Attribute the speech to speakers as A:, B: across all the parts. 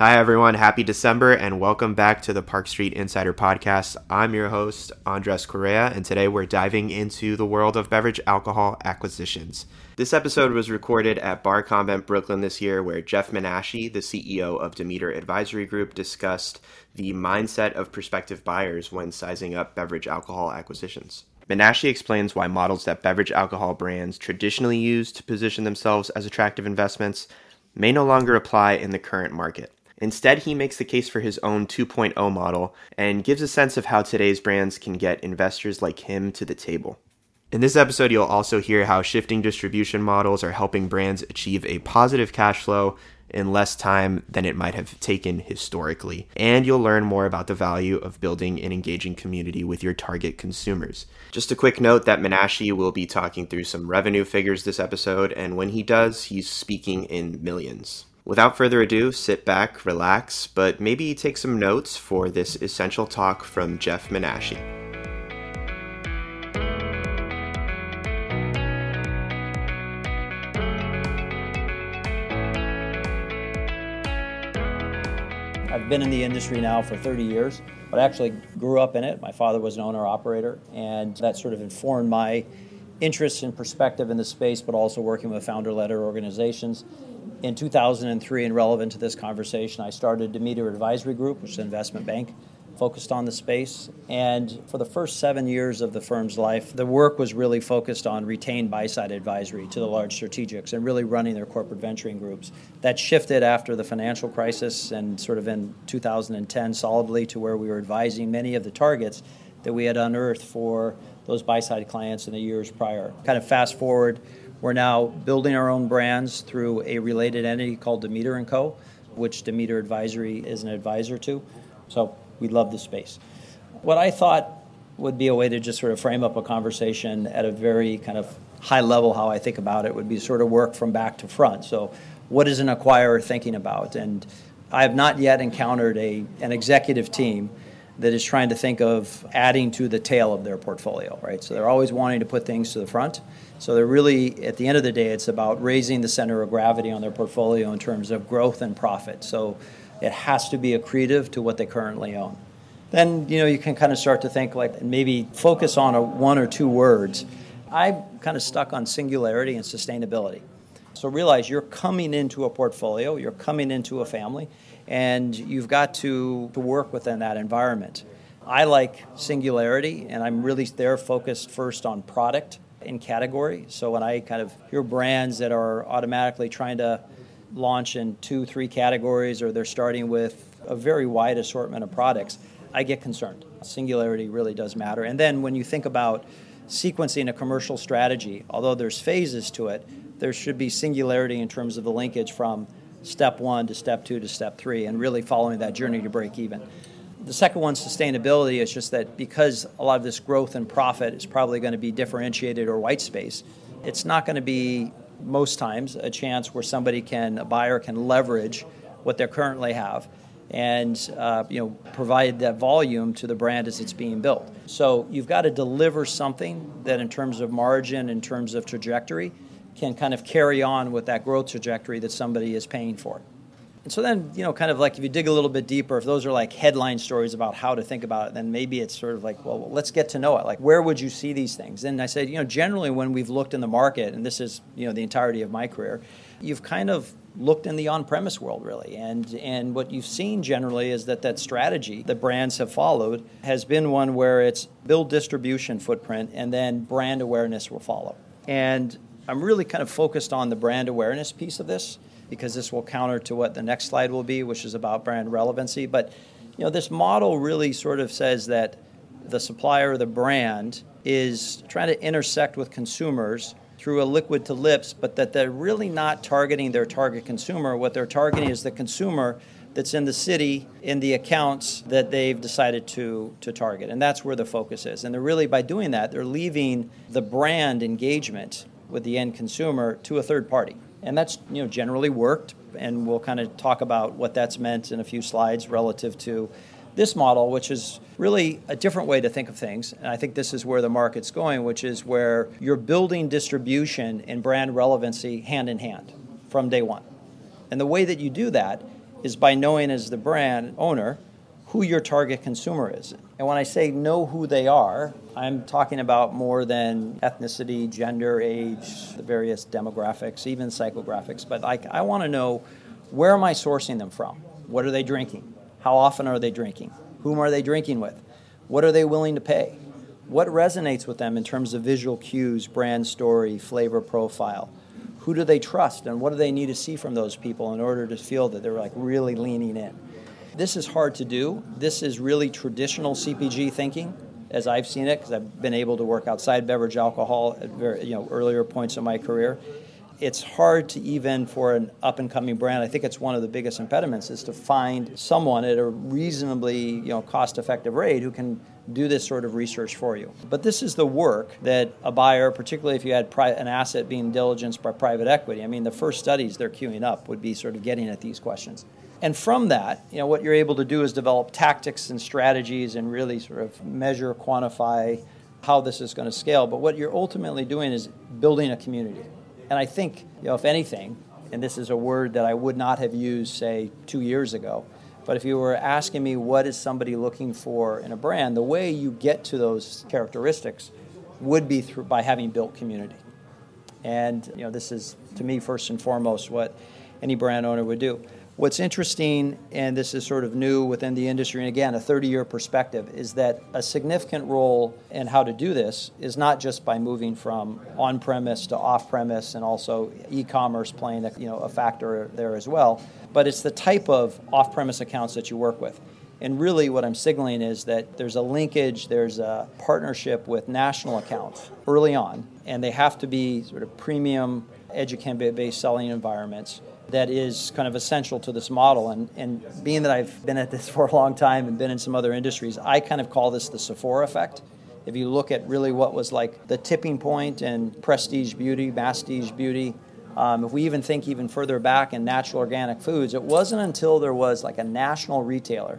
A: Hi, everyone. Happy December and welcome back to the Park Street Insider Podcast. I'm your host, Andres Correa, and today we're diving into the world of beverage alcohol acquisitions. This episode was recorded at Bar Convent Brooklyn this year, where Jeff Menashe, the CEO of Demeter Advisory Group, discussed the mindset of prospective buyers when sizing up beverage alcohol acquisitions. Menashe explains why models that beverage alcohol brands traditionally use to position themselves as attractive investments may no longer apply in the current market. Instead, he makes the case for his own 2.0 model and gives a sense of how today's brands can get investors like him to the table. In this episode, you'll also hear how shifting distribution models are helping brands achieve a positive cash flow in less time than it might have taken historically. And you'll learn more about the value of building an engaging community with your target consumers. Just a quick note that Menashe will be talking through some revenue figures this episode, and when he does, he's speaking in millions. Without further ado, sit back, relax, but maybe take some notes for this essential talk from Jeff Menashe.
B: I've been in the industry now for 30 years, but I actually grew up in it. My father was an owner operator, and that sort of informed my interest and perspective in the space, but also working with founder led organizations in 2003, and relevant to this conversation, I started Demeter Advisory Group, which is an investment bank focused on the space. And for the first seven years of the firm's life, the work was really focused on retained buy side advisory to the large strategics and really running their corporate venturing groups. That shifted after the financial crisis and sort of in 2010 solidly to where we were advising many of the targets that we had unearthed for those buy side clients in the years prior. Kind of fast forward we're now building our own brands through a related entity called Demeter & Co., which Demeter Advisory is an advisor to. So we love the space. What I thought would be a way to just sort of frame up a conversation at a very kind of high level, how I think about it, would be sort of work from back to front. So what is an acquirer thinking about? And I have not yet encountered a, an executive team that is trying to think of adding to the tail of their portfolio, right? So they're always wanting to put things to the front. So they're really, at the end of the day, it's about raising the center of gravity on their portfolio in terms of growth and profit. So it has to be accretive to what they currently own. Then you know you can kind of start to think like maybe focus on a one or two words. I'm kind of stuck on singularity and sustainability. So realize you're coming into a portfolio, you're coming into a family, and you've got to, to work within that environment. I like singularity, and I'm really there focused first on product and category. So when I kind of hear brands that are automatically trying to launch in two, three categories, or they're starting with a very wide assortment of products, I get concerned. Singularity really does matter. And then when you think about sequencing a commercial strategy, although there's phases to it, there should be singularity in terms of the linkage from step one to step two to step three, and really following that journey to break even. The second one, sustainability, is just that because a lot of this growth and profit is probably going to be differentiated or white space, it's not going to be most times a chance where somebody can, a buyer can leverage what they currently have and uh, you know provide that volume to the brand as it's being built. So you've got to deliver something that, in terms of margin, in terms of trajectory, can kind of carry on with that growth trajectory that somebody is paying for. And so then, you know, kind of like if you dig a little bit deeper, if those are like headline stories about how to think about it, then maybe it's sort of like, well, let's get to know it. Like, where would you see these things? And I said, you know, generally when we've looked in the market, and this is, you know, the entirety of my career, you've kind of looked in the on-premise world really and and what you've seen generally is that that strategy that brands have followed has been one where it's build distribution footprint and then brand awareness will follow and i'm really kind of focused on the brand awareness piece of this because this will counter to what the next slide will be, which is about brand relevancy. But you know, this model really sort of says that the supplier, the brand, is trying to intersect with consumers through a liquid to lips, but that they're really not targeting their target consumer. What they're targeting is the consumer that's in the city in the accounts that they've decided to to target and that's where the focus is and they're really by doing that they're leaving the brand engagement with the end consumer to a third party. And that's you know generally worked and we'll kind of talk about what that's meant in a few slides relative to this model which is really a different way to think of things. And i think this is where the market's going which is where you're building distribution and brand relevancy hand in hand from day one. And the way that you do that is by knowing as the brand owner who your target consumer is. And when I say know who they are, I'm talking about more than ethnicity, gender, age, the various demographics, even psychographics. But I, I want to know where am I sourcing them from? What are they drinking? How often are they drinking? Whom are they drinking with? What are they willing to pay? What resonates with them in terms of visual cues, brand story, flavor profile? Who do they trust and what do they need to see from those people in order to feel that they're like really leaning in? This is hard to do. This is really traditional CPG thinking as I've seen it because I've been able to work outside beverage alcohol at very, you know earlier points in my career it's hard to even for an up and coming brand. I think it's one of the biggest impediments is to find someone at a reasonably you know cost effective rate who can do this sort of research for you. But this is the work that a buyer, particularly if you had an asset being diligenced by private equity. I mean, the first studies they're queuing up would be sort of getting at these questions. And from that, you know, what you're able to do is develop tactics and strategies and really sort of measure, quantify how this is going to scale. But what you're ultimately doing is building a community. And I think, you know, if anything, and this is a word that I would not have used, say, two years ago, but if you were asking me what is somebody looking for in a brand, the way you get to those characteristics would be through by having built community. And you know, this is to me first and foremost what any brand owner would do. What's interesting, and this is sort of new within the industry, and again, a 30 year perspective, is that a significant role in how to do this is not just by moving from on premise to off premise and also e commerce playing a, you know, a factor there as well, but it's the type of off premise accounts that you work with. And really, what I'm signaling is that there's a linkage, there's a partnership with national accounts early on, and they have to be sort of premium educam based selling environments that is kind of essential to this model. And, and being that I've been at this for a long time and been in some other industries, I kind of call this the Sephora effect. If you look at really what was like the tipping and prestige beauty, masstige beauty, um, if we even think even further back in natural organic foods, it wasn't until there was like a national retailer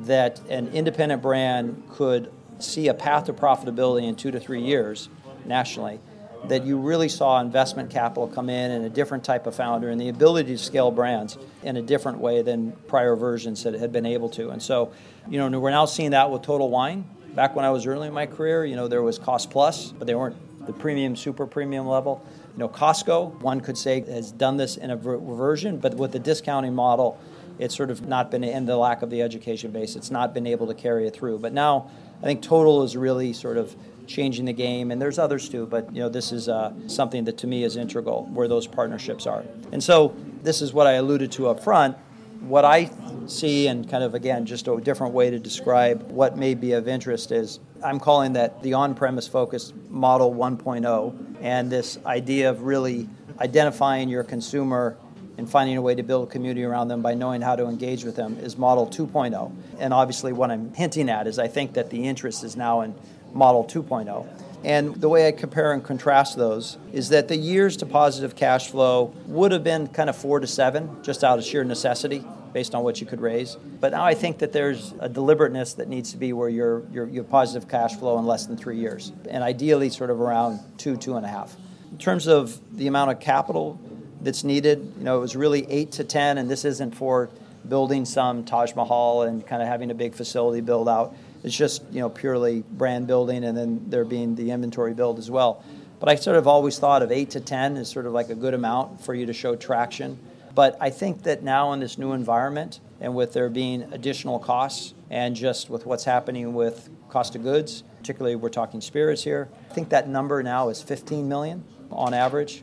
B: that an independent brand could see a path to profitability in two to three years nationally that you really saw investment capital come in and a different type of founder and the ability to scale brands in a different way than prior versions that had been able to. And so, you know, we're now seeing that with Total Wine. Back when I was early in my career, you know, there was cost plus, but they weren't the premium, super premium level. You know, Costco, one could say, has done this in a version, but with the discounting model, it's sort of not been, and the lack of the education base, it's not been able to carry it through. But now, I think Total is really sort of changing the game, and there's others too. But you know, this is uh, something that to me is integral where those partnerships are. And so this is what I alluded to up front. What I see, and kind of again, just a different way to describe what may be of interest is I'm calling that the on-premise focused model 1.0, and this idea of really identifying your consumer and finding a way to build a community around them by knowing how to engage with them is model 2.0. And obviously, what I'm hinting at is I think that the interest is now in Model 2.0. And the way I compare and contrast those is that the years to positive cash flow would have been kind of four to seven, just out of sheer necessity, based on what you could raise. But now I think that there's a deliberateness that needs to be where you're, you're, you have positive cash flow in less than three years, and ideally sort of around two, two and a half. In terms of the amount of capital that's needed, you know, it was really eight to 10, and this isn't for building some Taj Mahal and kind of having a big facility build out. It's just you know purely brand building, and then there being the inventory build as well. But I sort of always thought of eight to ten is sort of like a good amount for you to show traction. But I think that now in this new environment, and with there being additional costs, and just with what's happening with cost of goods, particularly we're talking spirits here, I think that number now is 15 million on average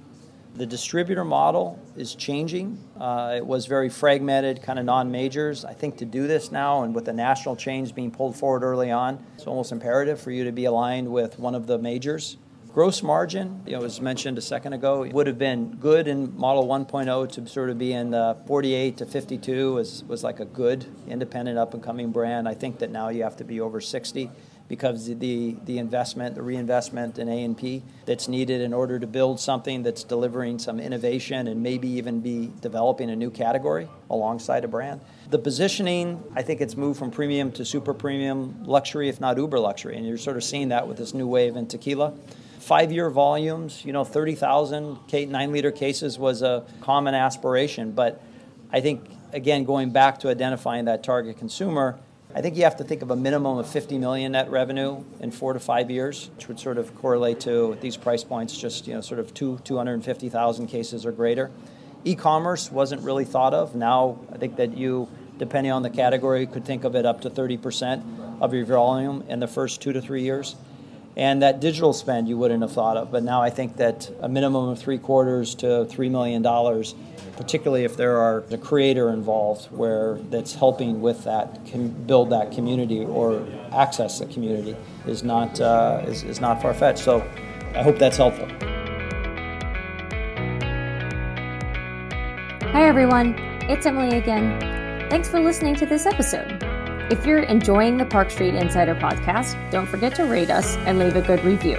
B: the distributor model is changing. Uh, it was very fragmented, kind of non majors. I think to do this now, and with the national chains being pulled forward early on, it's almost imperative for you to be aligned with one of the majors. Gross margin, you know, as mentioned a second ago, would have been good in Model 1.0 to sort of be in the 48 to 52 was, was like a good independent up and coming brand. I think that now you have to be over 60 because the, the investment, the reinvestment in A&P that's needed in order to build something that's delivering some innovation and maybe even be developing a new category alongside a brand. The positioning, I think it's moved from premium to super premium luxury, if not uber luxury, and you're sort of seeing that with this new wave in tequila. Five year volumes, you know, 30,000 nine liter cases was a common aspiration, but I think again, going back to identifying that target consumer, I think you have to think of a minimum of 50 million net revenue in four to five years, which would sort of correlate to these price points, just you know, sort of two 250,000 cases or greater. E-commerce wasn't really thought of. Now I think that you, depending on the category, could think of it up to 30% of your volume in the first two to three years. And that digital spend you wouldn't have thought of, but now I think that a minimum of three quarters to three million dollars, particularly if there are a creator involved where that's helping with that, can build that community or access the community, is not uh, is, is not far fetched. So I hope that's helpful.
C: Hi everyone, it's Emily again. Thanks for listening to this episode. If you're enjoying the Park Street Insider podcast, don't forget to rate us and leave a good review.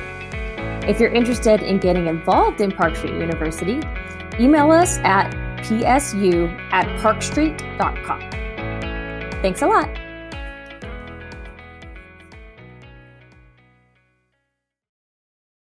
C: If you're interested in getting involved in Park Street University, email us at psu at parkstreet.com. Thanks a lot.